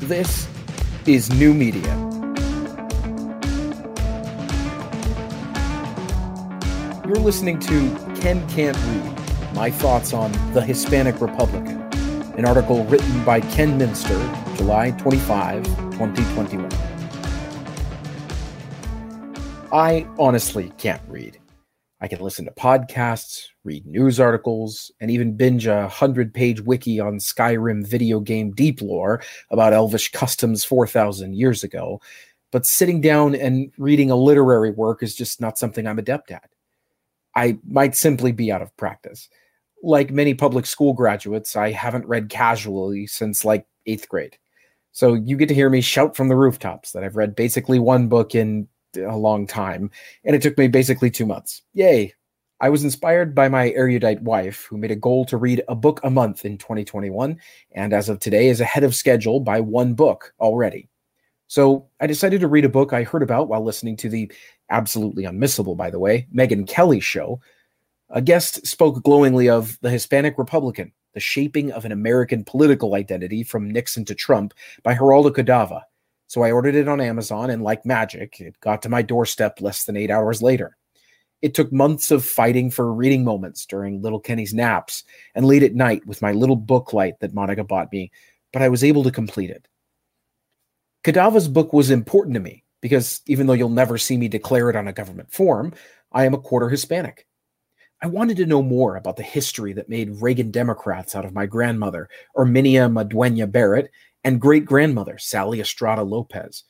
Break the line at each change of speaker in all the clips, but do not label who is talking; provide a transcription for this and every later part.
This is New Media. You're listening to Ken Can't Read My Thoughts on the Hispanic Republican, an article written by Ken Minster, July 25, 2021. I honestly can't read. I can listen to podcasts, read news articles, and even binge a 100 page wiki on Skyrim video game deep lore about elvish customs 4,000 years ago. But sitting down and reading a literary work is just not something I'm adept at. I might simply be out of practice. Like many public school graduates, I haven't read casually since like eighth grade. So you get to hear me shout from the rooftops that I've read basically one book in a long time, and it took me basically two months. Yay! I was inspired by my erudite wife, who made a goal to read a book a month in 2021, and as of today is ahead of schedule by one book already. So I decided to read a book I heard about while listening to the absolutely unmissable, by the way, Megyn Kelly show. A guest spoke glowingly of the Hispanic Republican, the shaping of an American political identity from Nixon to Trump by Geraldo Cadava, so I ordered it on Amazon, and like magic, it got to my doorstep less than eight hours later. It took months of fighting for reading moments during little Kenny's naps and late at night with my little book light that Monica bought me, but I was able to complete it. Cadava's book was important to me because even though you'll never see me declare it on a government form, I am a quarter Hispanic. I wanted to know more about the history that made Reagan Democrats out of my grandmother, Erminia Madueña Barrett, and great grandmother, Sally Estrada Lopez.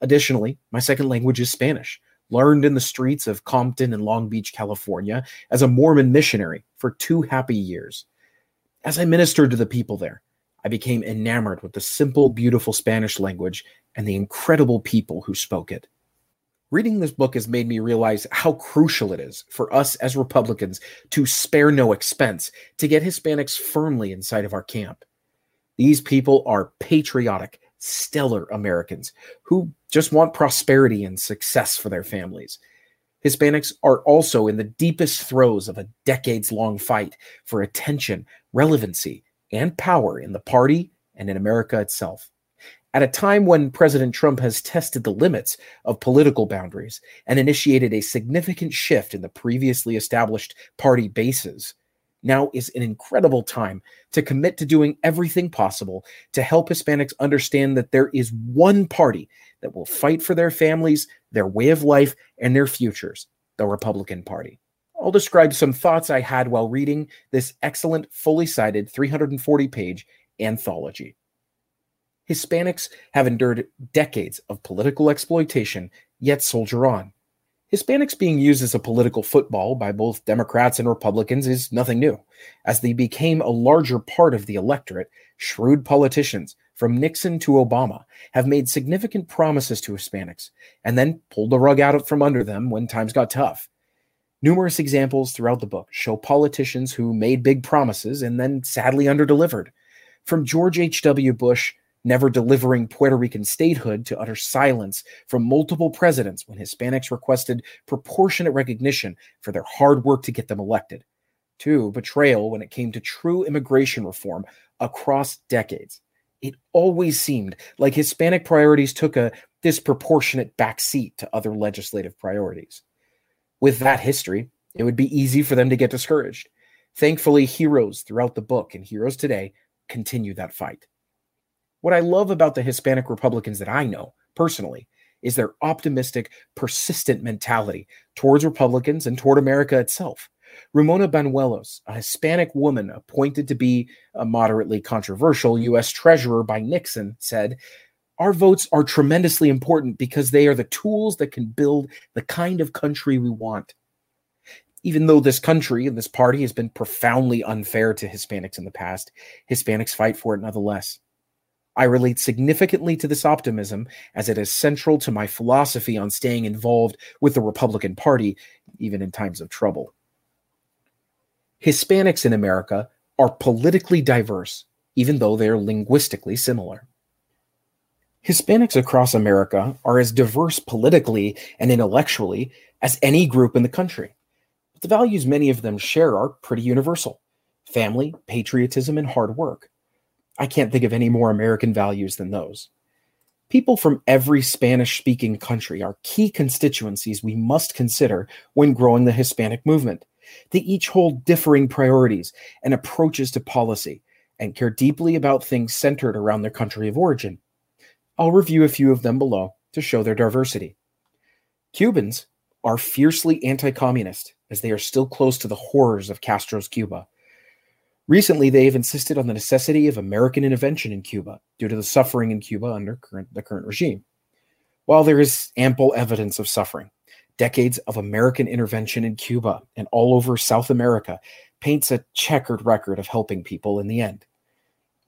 Additionally, my second language is Spanish, learned in the streets of Compton and Long Beach, California, as a Mormon missionary for two happy years. As I ministered to the people there, I became enamored with the simple, beautiful Spanish language and the incredible people who spoke it. Reading this book has made me realize how crucial it is for us as Republicans to spare no expense to get Hispanics firmly inside of our camp. These people are patriotic, stellar Americans who just want prosperity and success for their families. Hispanics are also in the deepest throes of a decades long fight for attention, relevancy, and power in the party and in America itself. At a time when President Trump has tested the limits of political boundaries and initiated a significant shift in the previously established party bases, now is an incredible time to commit to doing everything possible to help Hispanics understand that there is one party that will fight for their families, their way of life, and their futures the Republican Party. I'll describe some thoughts I had while reading this excellent, fully cited 340 page anthology. Hispanics have endured decades of political exploitation, yet soldier on. Hispanics being used as a political football by both Democrats and Republicans is nothing new. As they became a larger part of the electorate, shrewd politicians, from Nixon to Obama, have made significant promises to Hispanics and then pulled the rug out from under them when times got tough. Numerous examples throughout the book show politicians who made big promises and then sadly underdelivered. From George H.W. Bush never delivering Puerto Rican statehood to utter silence from multiple presidents when Hispanics requested proportionate recognition for their hard work to get them elected, Two, betrayal when it came to true immigration reform across decades. It always seemed like Hispanic priorities took a disproportionate backseat to other legislative priorities. With that history, it would be easy for them to get discouraged. Thankfully, heroes throughout the book and heroes today continue that fight. What I love about the Hispanic Republicans that I know personally is their optimistic, persistent mentality towards Republicans and toward America itself. Ramona Banuelos, a Hispanic woman appointed to be a moderately controversial U.S. Treasurer by Nixon, said, Our votes are tremendously important because they are the tools that can build the kind of country we want. Even though this country and this party has been profoundly unfair to Hispanics in the past, Hispanics fight for it nonetheless. I relate significantly to this optimism as it is central to my philosophy on staying involved with the Republican Party, even in times of trouble. Hispanics in America are politically diverse, even though they are linguistically similar. Hispanics across America are as diverse politically and intellectually as any group in the country. But the values many of them share are pretty universal family, patriotism, and hard work. I can't think of any more American values than those. People from every Spanish speaking country are key constituencies we must consider when growing the Hispanic movement. They each hold differing priorities and approaches to policy and care deeply about things centered around their country of origin. I'll review a few of them below to show their diversity. Cubans are fiercely anti communist, as they are still close to the horrors of Castro's Cuba. Recently, they have insisted on the necessity of American intervention in Cuba due to the suffering in Cuba under current, the current regime. While there is ample evidence of suffering, decades of American intervention in Cuba and all over South America paints a checkered record of helping people in the end.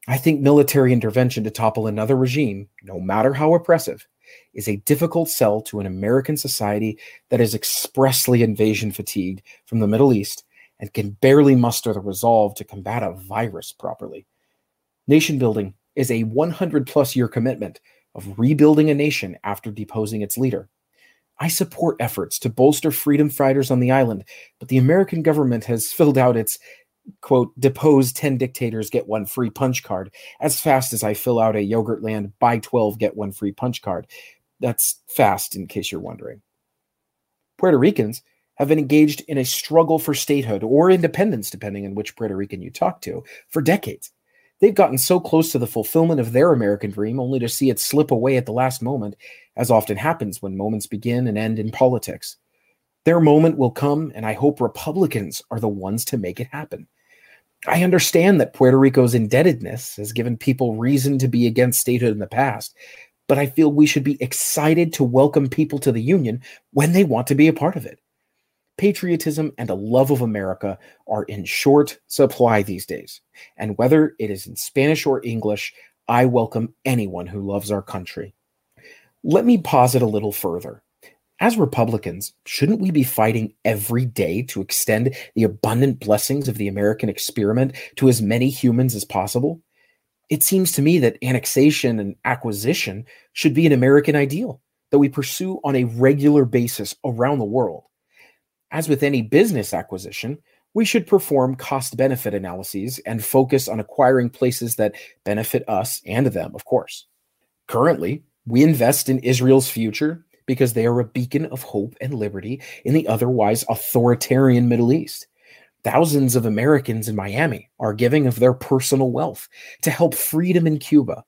I think military intervention to topple another regime, no matter how oppressive, is a difficult sell to an American society that is expressly invasion fatigued from the Middle East and can barely muster the resolve to combat a virus properly. Nation building is a 100 plus year commitment of rebuilding a nation after deposing its leader. I support efforts to bolster freedom fighters on the island, but the American government has filled out its quote, depose 10 dictators, get one free punch card as fast as I fill out a Yogurtland buy 12, get one free punch card. That's fast, in case you're wondering. Puerto Ricans have been engaged in a struggle for statehood or independence, depending on which Puerto Rican you talk to, for decades. They've gotten so close to the fulfillment of their American dream only to see it slip away at the last moment, as often happens when moments begin and end in politics. Their moment will come, and I hope Republicans are the ones to make it happen. I understand that Puerto Rico's indebtedness has given people reason to be against statehood in the past, but I feel we should be excited to welcome people to the Union when they want to be a part of it. Patriotism and a love of America are in short supply these days, and whether it is in Spanish or English, I welcome anyone who loves our country. Let me pause it a little further. As Republicans, shouldn't we be fighting every day to extend the abundant blessings of the American experiment to as many humans as possible? It seems to me that annexation and acquisition should be an American ideal that we pursue on a regular basis around the world. As with any business acquisition, we should perform cost benefit analyses and focus on acquiring places that benefit us and them, of course. Currently, we invest in Israel's future because they are a beacon of hope and liberty in the otherwise authoritarian Middle East. Thousands of Americans in Miami are giving of their personal wealth to help freedom in Cuba.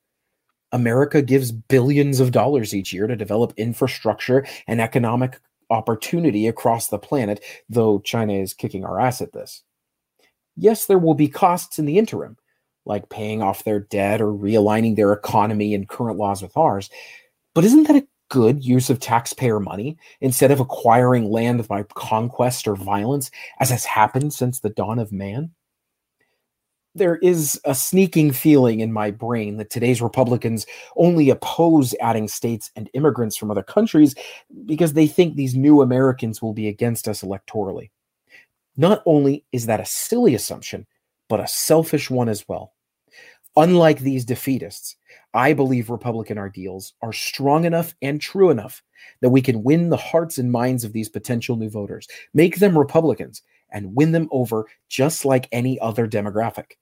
America gives billions of dollars each year to develop infrastructure and economic opportunity across the planet, though China is kicking our ass at this. Yes, there will be costs in the interim, like paying off their debt or realigning their economy and current laws with ours. But isn't that a good use of taxpayer money instead of acquiring land by conquest or violence, as has happened since the dawn of man? There is a sneaking feeling in my brain that today's Republicans only oppose adding states and immigrants from other countries because they think these new Americans will be against us electorally. Not only is that a silly assumption, but a selfish one as well. Unlike these defeatists, I believe Republican ideals are strong enough and true enough that we can win the hearts and minds of these potential new voters, make them Republicans, and win them over just like any other demographic.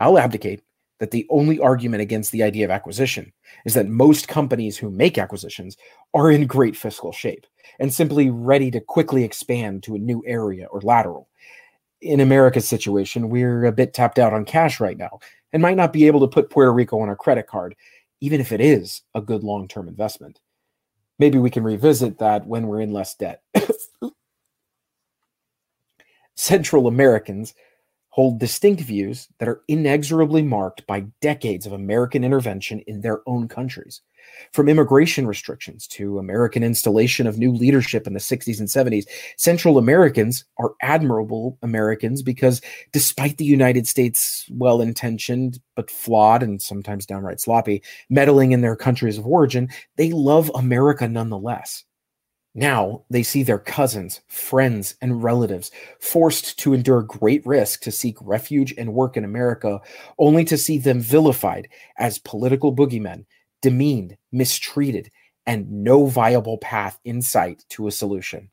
I'll abdicate that the only argument against the idea of acquisition is that most companies who make acquisitions are in great fiscal shape and simply ready to quickly expand to a new area or lateral. In America's situation, we're a bit tapped out on cash right now, and might not be able to put Puerto Rico on our credit card, even if it is a good long term investment. Maybe we can revisit that when we're in less debt. Central Americans hold distinct views that are inexorably marked by decades of American intervention in their own countries. From immigration restrictions to American installation of new leadership in the 60s and 70s, Central Americans are admirable Americans because despite the United States' well intentioned but flawed and sometimes downright sloppy meddling in their countries of origin, they love America nonetheless. Now they see their cousins, friends, and relatives forced to endure great risk to seek refuge and work in America, only to see them vilified as political boogeymen, demeaned, mistreated, and no viable path in sight to a solution.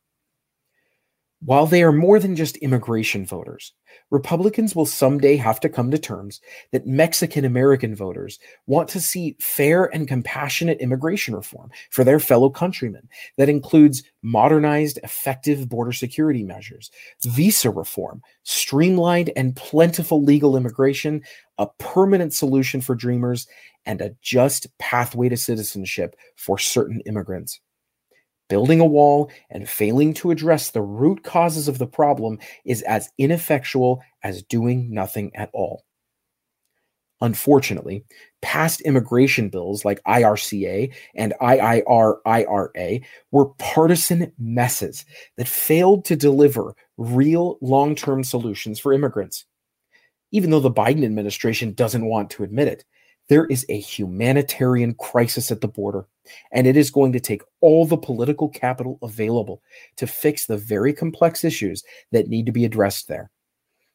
While they are more than just immigration voters, Republicans will someday have to come to terms that Mexican American voters want to see fair and compassionate immigration reform for their fellow countrymen that includes modernized, effective border security measures, visa reform, streamlined and plentiful legal immigration, a permanent solution for dreamers, and a just pathway to citizenship for certain immigrants. Building a wall and failing to address the root causes of the problem is as ineffectual as doing nothing at all. Unfortunately, past immigration bills like IRCA and IIR-IRA were partisan messes that failed to deliver real long term solutions for immigrants. Even though the Biden administration doesn't want to admit it, there is a humanitarian crisis at the border, and it is going to take all the political capital available to fix the very complex issues that need to be addressed there.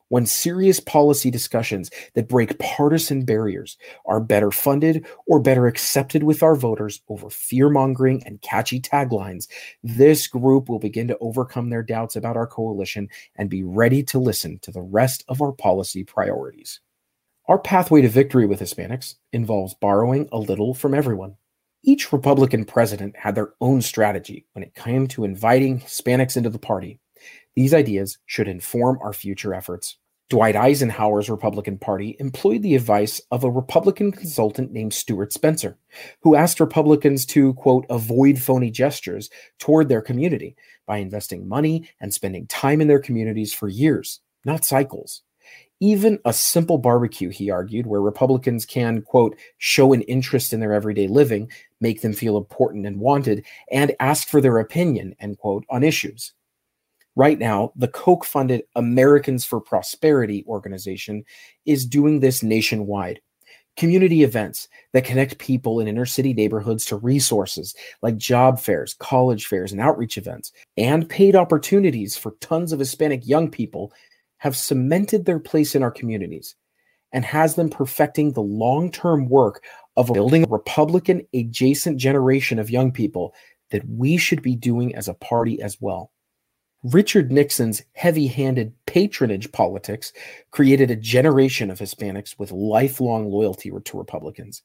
When serious policy discussions that break partisan barriers are better funded or better accepted with our voters over fear mongering and catchy taglines, this group will begin to overcome their doubts about our coalition and be ready to listen to the rest of our policy priorities. Our pathway to victory with Hispanics involves borrowing a little from everyone. Each Republican president had their own strategy when it came to inviting Hispanics into the party. These ideas should inform our future efforts. Dwight Eisenhower's Republican Party employed the advice of a Republican consultant named Stuart Spencer, who asked Republicans to, quote, avoid phony gestures toward their community by investing money and spending time in their communities for years, not cycles. Even a simple barbecue, he argued, where Republicans can, quote, show an interest in their everyday living, make them feel important and wanted, and ask for their opinion, end quote, on issues. Right now, the Koch funded Americans for Prosperity organization is doing this nationwide. Community events that connect people in inner city neighborhoods to resources like job fairs, college fairs, and outreach events, and paid opportunities for tons of Hispanic young people have cemented their place in our communities and has them perfecting the long term work of building a Republican adjacent generation of young people that we should be doing as a party as well. Richard Nixon's heavy handed patronage politics created a generation of Hispanics with lifelong loyalty to Republicans.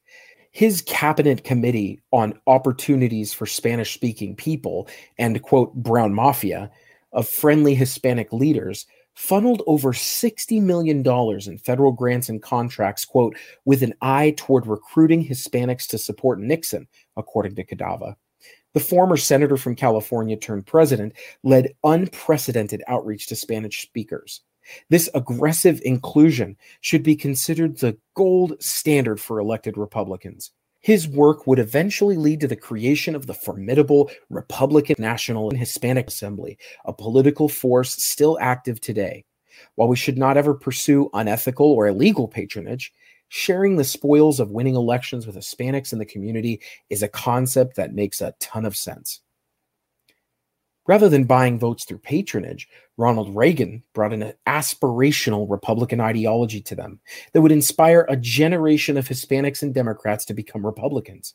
His cabinet committee on opportunities for Spanish speaking people and, quote, brown mafia of friendly Hispanic leaders funneled over $60 million in federal grants and contracts, quote, with an eye toward recruiting Hispanics to support Nixon, according to Cadava. The former senator from California turned president led unprecedented outreach to Spanish speakers. This aggressive inclusion should be considered the gold standard for elected Republicans. His work would eventually lead to the creation of the formidable Republican National and Hispanic Assembly, a political force still active today. While we should not ever pursue unethical or illegal patronage, sharing the spoils of winning elections with Hispanics in the community is a concept that makes a ton of sense. Rather than buying votes through patronage, Ronald Reagan brought an aspirational Republican ideology to them that would inspire a generation of Hispanics and Democrats to become Republicans.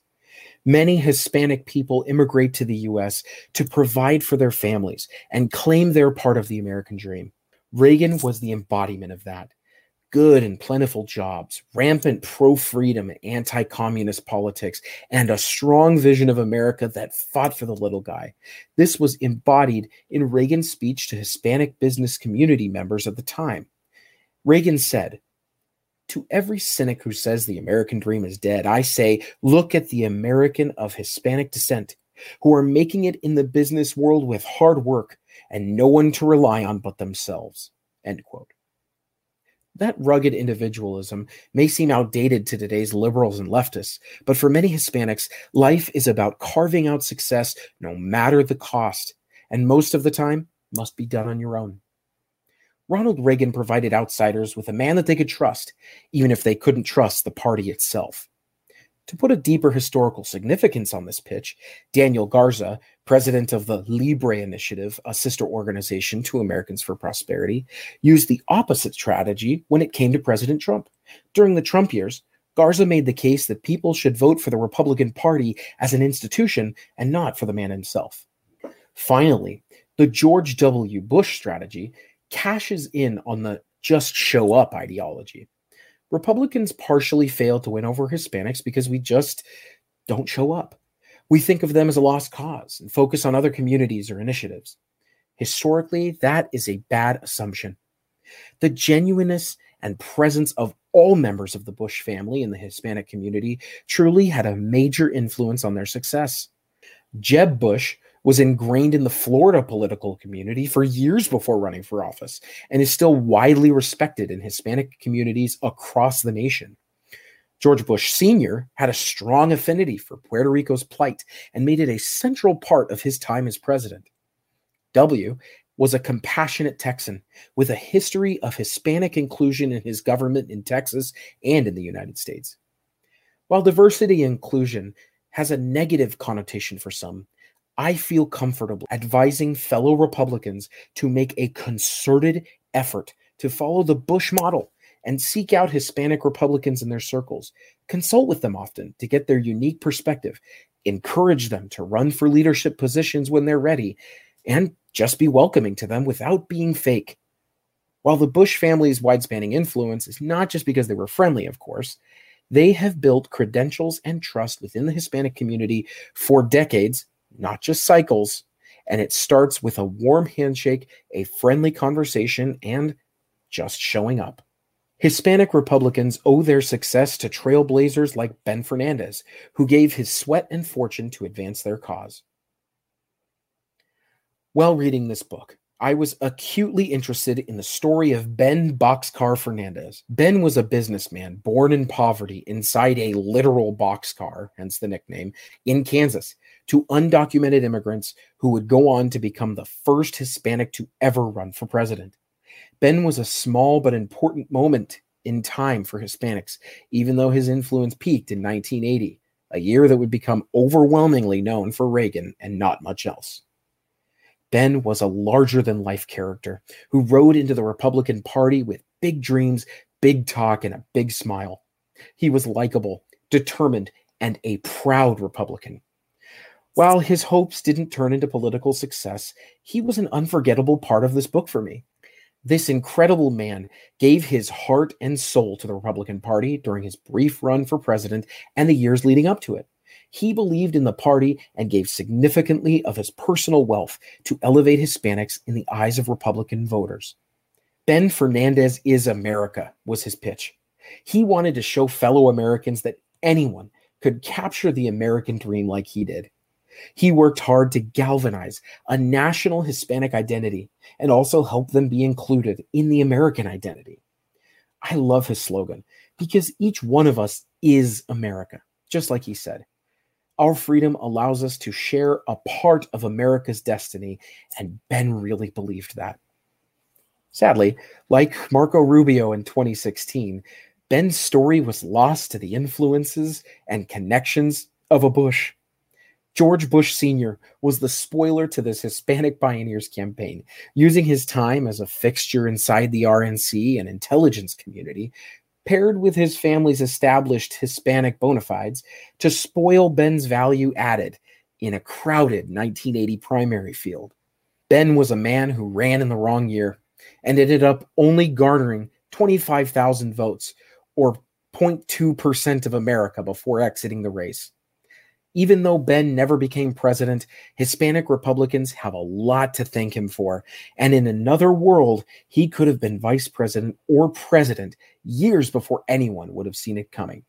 Many Hispanic people immigrate to the US to provide for their families and claim they're part of the American dream. Reagan was the embodiment of that good and plentiful jobs, rampant pro freedom and anti communist politics, and a strong vision of America that fought for the little guy. This was embodied in Reagan's speech to Hispanic business community members at the time. Reagan said, to every cynic who says the American dream is dead, I say, look at the American of Hispanic descent who are making it in the business world with hard work and no one to rely on but themselves. End quote. That rugged individualism may seem outdated to today's liberals and leftists, but for many Hispanics, life is about carving out success no matter the cost, and most of the time must be done on your own. Ronald Reagan provided outsiders with a man that they could trust, even if they couldn't trust the party itself. To put a deeper historical significance on this pitch, Daniel Garza, president of the Libre Initiative, a sister organization to Americans for Prosperity, used the opposite strategy when it came to President Trump. During the Trump years, Garza made the case that people should vote for the Republican Party as an institution and not for the man himself. Finally, The George W. Bush strategy cashes in on the just show up ideology. Republicans partially fail to win over Hispanics because we just don't show up. We think of them as a lost cause and focus on other communities or initiatives. Historically, that is a bad assumption. The genuineness and presence of all members of the Bush family in the Hispanic community truly had a major influence on their success. Jeb Bush was ingrained in the Florida political community for years before running for office and is still widely respected in Hispanic communities across the nation. George Bush Sr. had a strong affinity for Puerto Rico's plight and made it a central part of his time as president. W was a compassionate Texan with a history of Hispanic inclusion in his government in Texas and in the United States. While diversity and inclusion has a negative connotation for some, I feel comfortable advising fellow Republicans to make a concerted effort to follow the Bush model and seek out Hispanic Republicans in their circles. Consult with them often to get their unique perspective. Encourage them to run for leadership positions when they're ready and just be welcoming to them without being fake. While the Bush family's wide spanning influence is not just because they were friendly, of course, they have built credentials and trust within the Hispanic community for decades not just cycles. And it starts with a warm handshake, a friendly conversation, and just showing up. Hispanic Republicans owe their success to trailblazers like Ben Fernandez, who gave his sweat and fortune to advance their cause. While reading this book, I was acutely interested in the story of Ben Boxcar Fernandez. Ben was a businessman born in poverty inside a literal boxcar, hence the nickname, in Kansas to undocumented immigrants who would go on to become the first Hispanic to ever run for president. Ben was a small but important moment in time for Hispanics, even though his influence peaked in 1980, a year that would become overwhelmingly known for Reagan and not much else. Ben was a larger than life character who rode into the Republican Party with big dreams, big talk, and a big smile. He was likable, determined, and a proud Republican. While his hopes didn't turn into political success, he was an unforgettable part of this book for me. This incredible man gave his heart and soul to the Republican Party during his brief run for president and the years leading up to it. He believed in the party and gave significantly of his personal wealth to elevate Hispanics in the eyes of Republican voters. Ben Fernandez is America, was his pitch. He wanted to show fellow Americans that anyone could capture the American dream like he did. He worked hard to galvanize a national Hispanic identity and also help them be included in the American identity. I love his slogan because each one of us is America, just like he said. Our freedom allows us to share a part of America's destiny, and Ben really believed that. Sadly, like Marco Rubio in 2016, Ben's story was lost to the influences and connections of a Bush. George Bush Sr. was the spoiler to this Hispanic Pioneers campaign, using his time as a fixture inside the RNC and intelligence community, paired with his family's established Hispanic bona fides, to spoil Ben's value added in a crowded 1980 primary field. Ben was a man who ran in the wrong year and ended up only garnering 25,000 votes, or 0.2% of America, before exiting the race. Even though Ben never became president, Hispanic Republicans have a lot to thank him for. And in another world, he could have been vice president or president years before anyone would have seen it coming.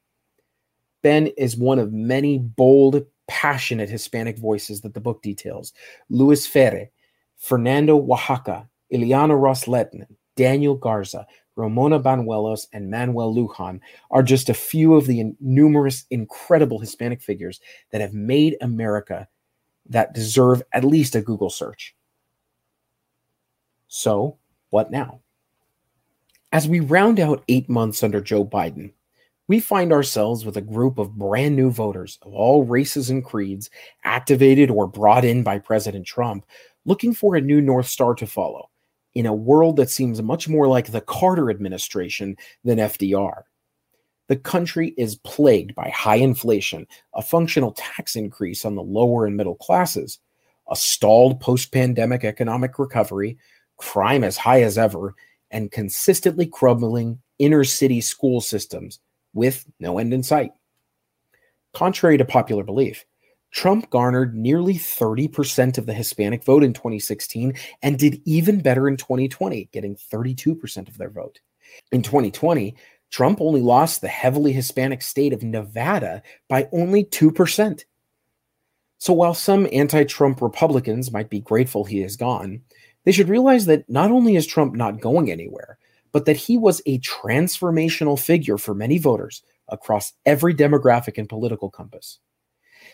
Ben is one of many bold, passionate Hispanic voices that the book details. Luis Ferre, Fernando Oaxaca, Ileana Ros-Lehtinen, Daniel Garza, Ramona Banuelos, and Manuel Lujan are just a few of the numerous incredible Hispanic figures that have made America that deserve at least a Google search. So, what now? As we round out eight months under Joe Biden, we find ourselves with a group of brand new voters of all races and creeds, activated or brought in by President Trump, looking for a new North Star to follow in a world that seems much more like the Carter administration than FDR. The country is plagued by high inflation, a functional tax increase on the lower and middle classes, a stalled post pandemic economic recovery, crime as high as ever, and consistently crumbling inner city school systems with no end in sight. Contrary to popular belief, Trump garnered nearly 30% of the Hispanic vote in 2016 and did even better in 2020, getting 32% of their vote. In 2020, Trump only lost the heavily Hispanic state of Nevada by only 2%. So while some anti Trump Republicans might be grateful he is gone, they should realize that not only is Trump not going anywhere, but that he was a transformational figure for many voters across every demographic and political compass.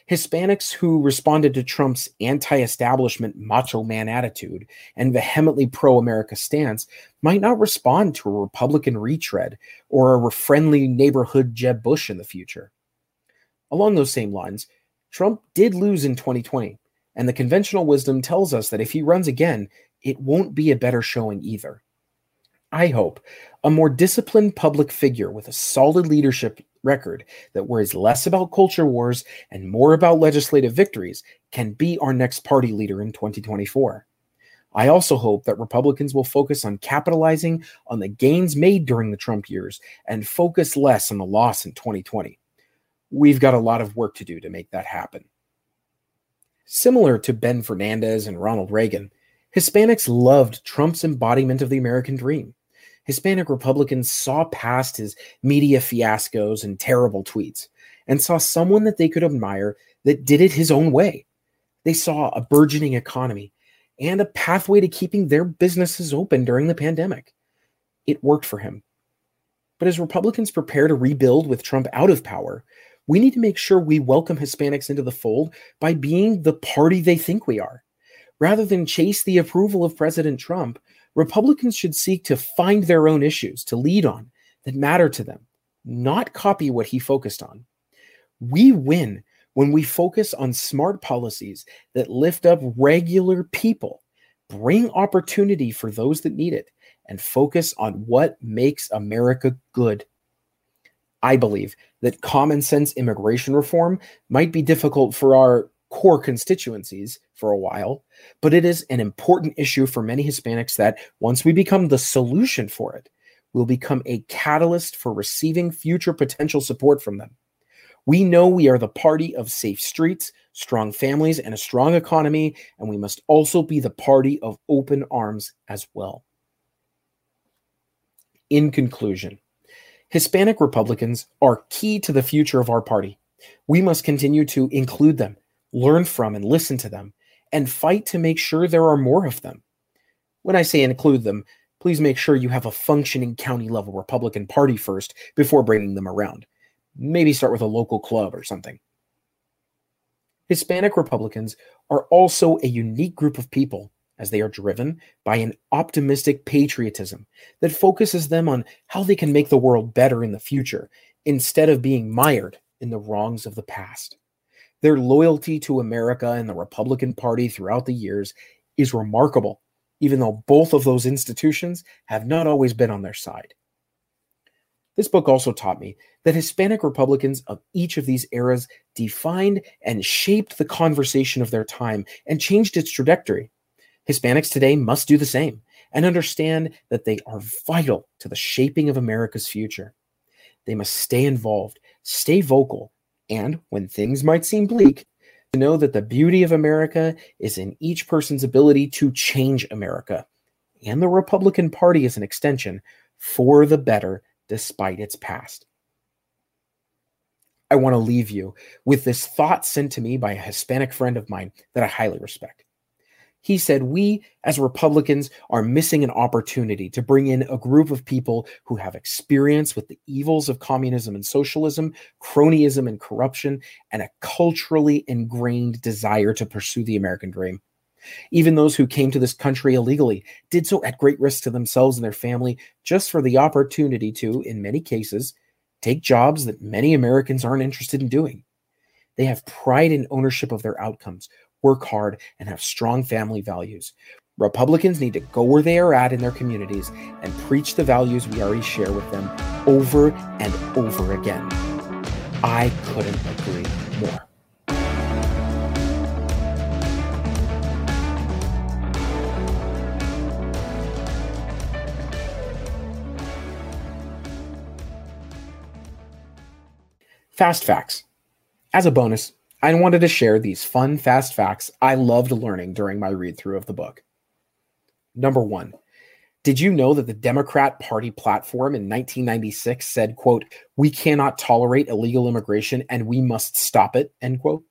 Hispanics who responded to Trump's anti establishment macho man attitude and vehemently pro America stance might not respond to a Republican retread or a friendly neighborhood Jeb Bush in the future. Along those same lines, Trump did lose in 2020, and the conventional wisdom tells us that if he runs again, it won't be a better showing either. I hope a more disciplined public figure with a solid leadership record that worries less about culture wars and more about legislative victories can be our next party leader in 2024. I also hope that Republicans will focus on capitalizing on the gains made during the Trump years and focus less on the loss in 2020. We've got a lot of work to do to make that happen. Similar to Ben Fernandez and Ronald Reagan, Hispanics loved Trump's embodiment of the American dream. Hispanic Republicans saw past his media fiascos and terrible tweets and saw someone that they could admire that did it his own way. They saw a burgeoning economy and a pathway to keeping their businesses open during the pandemic. It worked for him. But as Republicans prepare to rebuild with Trump out of power, we need to make sure we welcome Hispanics into the fold by being the party they think we are. Rather than chase the approval of President Trump, Republicans should seek to find their own issues to lead on that matter to them, not copy what he focused on. We win when we focus on smart policies that lift up regular people, bring opportunity for those that need it, and focus on what makes America good. I believe that common sense immigration reform might be difficult for our core constituencies for a while, but it is an important issue for many Hispanics that once we become the solution for it, we'll become a catalyst for receiving future potential support from them. We know we are the party of safe streets, strong families, and a strong economy, and we must also be the party of open arms as well. In conclusion, Hispanic Republicans are key to the future of our party. We must continue to include them learn from and listen to them, and fight to make sure there are more of them. When I say include them, please make sure you have a functioning county level Republican Party first before bringing them around. Maybe start with a local club or something. Hispanic Republicans are also a unique group of people as they are driven by an optimistic patriotism that focuses them on how they can make the world better in the future instead of being mired in the wrongs of the past. Their loyalty to America and the Republican Party throughout the years is remarkable, even though both of those institutions have not always been on their side. This book also taught me that Hispanic Republicans of each of these eras defined and shaped the conversation of their time and changed its trajectory. Hispanics today must do the same and understand that they are vital to the shaping of America's future. They must stay involved, stay vocal, and when things might seem bleak, to know that the beauty of America is in each person's ability to change America. And the Republican Party is an extension for the better despite its past. I want to leave you with this thought sent to me by a Hispanic friend of mine that I highly respect. He said, We as Republicans are missing an opportunity to bring in a group of people who have experience with the evils of communism and socialism, cronyism and corruption, and a culturally ingrained desire to pursue the American dream. Even those who came to this country illegally did so at great risk to themselves and their family just for the opportunity to, in many cases, take jobs that many Americans aren't interested in doing. They have pride in ownership of their outcomes, work hard, and have strong family values. Republicans need to go where they are at in their communities and preach the values we already share with them over and over again. I couldn't agree more. Fast facts. As a bonus, I wanted to share these fun, fast facts I loved learning during my read through of the book. Number one, did you know that the Democrat Party platform in 1996 said, quote, we cannot tolerate illegal immigration and we must stop it, end quote?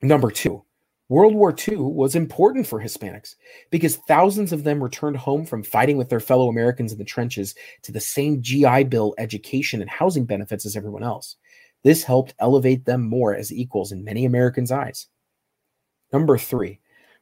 Number two, World War II was important for Hispanics because thousands of them returned home from fighting with their fellow Americans in the trenches to the same GI Bill education and housing benefits as everyone else. This helped elevate them more as equals in many Americans' eyes. Number three,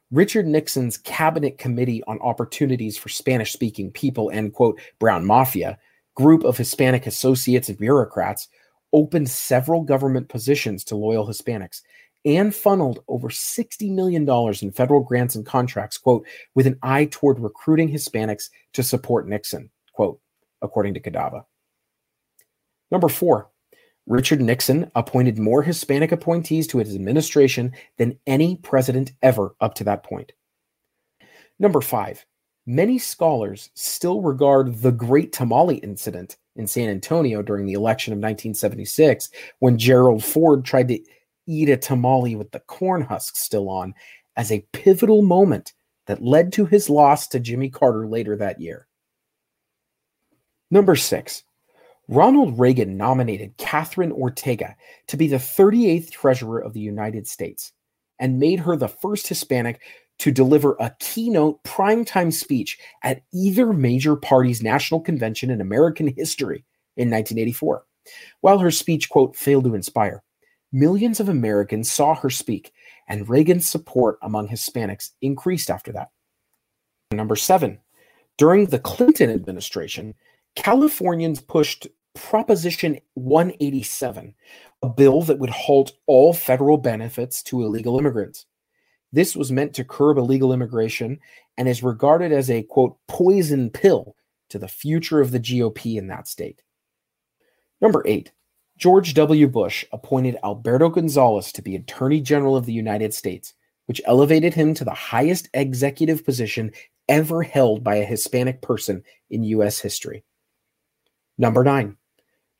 Richard Nixon's Cabinet Committee on Opportunities for Spanish Speaking People and, quote, Brown Mafia group of Hispanic associates and bureaucrats opened several government positions to loyal Hispanics and funneled over $60 million in federal grants and contracts, quote, with an eye toward recruiting Hispanics to support Nixon, quote, according to Cadava. Number four, Richard Nixon appointed more Hispanic appointees to his administration than any president ever up to that point. Number five, many scholars still regard the Great Tamale Incident in San Antonio during the election of 1976, when Gerald Ford tried to eat a tamale with the corn husks still on, as a pivotal moment that led to his loss to Jimmy Carter later that year. Number six, Ronald Reagan nominated Katherine Ortega to be the 38th Treasurer of the United States and made her the first Hispanic to deliver a keynote primetime speech at either major party's national convention in American history in 1984. While her speech, quote, failed to inspire, millions of Americans saw her speak, and Reagan's support among Hispanics increased after that. Number seven, during the Clinton administration, Californians pushed Proposition 187, a bill that would halt all federal benefits to illegal immigrants. This was meant to curb illegal immigration and is regarded as a quote poison pill to the future of the GOP in that state. Number eight, George W. Bush appointed Alberto Gonzales to be Attorney General of the United States, which elevated him to the highest executive position ever held by a Hispanic person in U.S. history. Number nine,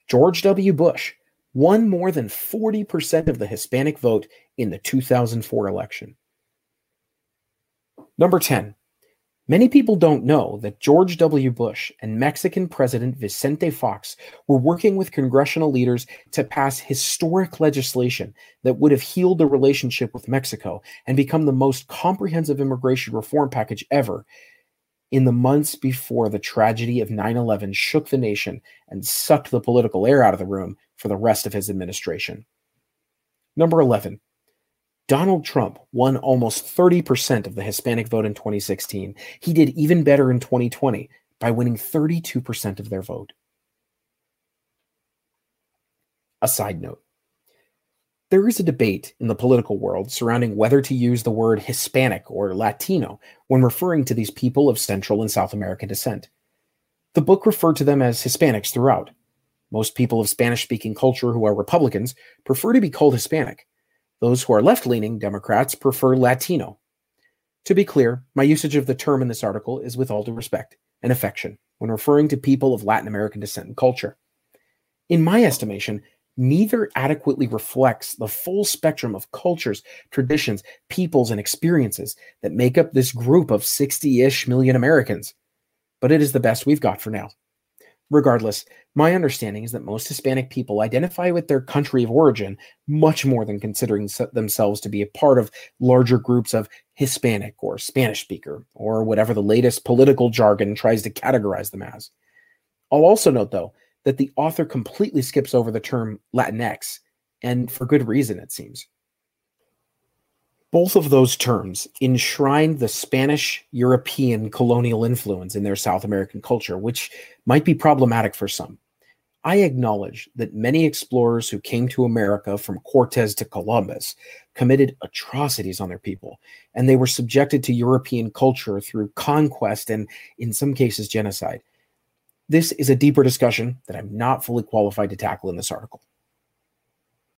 George W. Bush won more than 40% of the Hispanic vote in the 2004 election. Number 10. Many people don't know that George W. Bush and Mexican President Vicente Fox were working with congressional leaders to pass historic legislation that would have healed the relationship with Mexico and become the most comprehensive immigration reform package ever in the months before the tragedy of 9 11 shook the nation and sucked the political air out of the room for the rest of his administration. Number 11. Donald Trump won almost 30% of the Hispanic vote in 2016. He did even better in 2020 by winning 32% of their vote. A side note there is a debate in the political world surrounding whether to use the word Hispanic or Latino when referring to these people of Central and South American descent. The book referred to them as Hispanics throughout. Most people of Spanish speaking culture who are Republicans prefer to be called Hispanic. Those who are left leaning Democrats prefer Latino. To be clear, my usage of the term in this article is with all due respect and affection when referring to people of Latin American descent and culture. In my estimation, neither adequately reflects the full spectrum of cultures, traditions, peoples, and experiences that make up this group of 60 ish million Americans. But it is the best we've got for now. Regardless, my understanding is that most Hispanic people identify with their country of origin much more than considering themselves to be a part of larger groups of Hispanic or Spanish speaker, or whatever the latest political jargon tries to categorize them as. I'll also note, though, that the author completely skips over the term Latinx, and for good reason, it seems. Both of those terms enshrine the Spanish European colonial influence in their South American culture, which might be problematic for some. I acknowledge that many explorers who came to America from Cortez to Columbus committed atrocities on their people, and they were subjected to European culture through conquest and, in some cases, genocide. This is a deeper discussion that I'm not fully qualified to tackle in this article.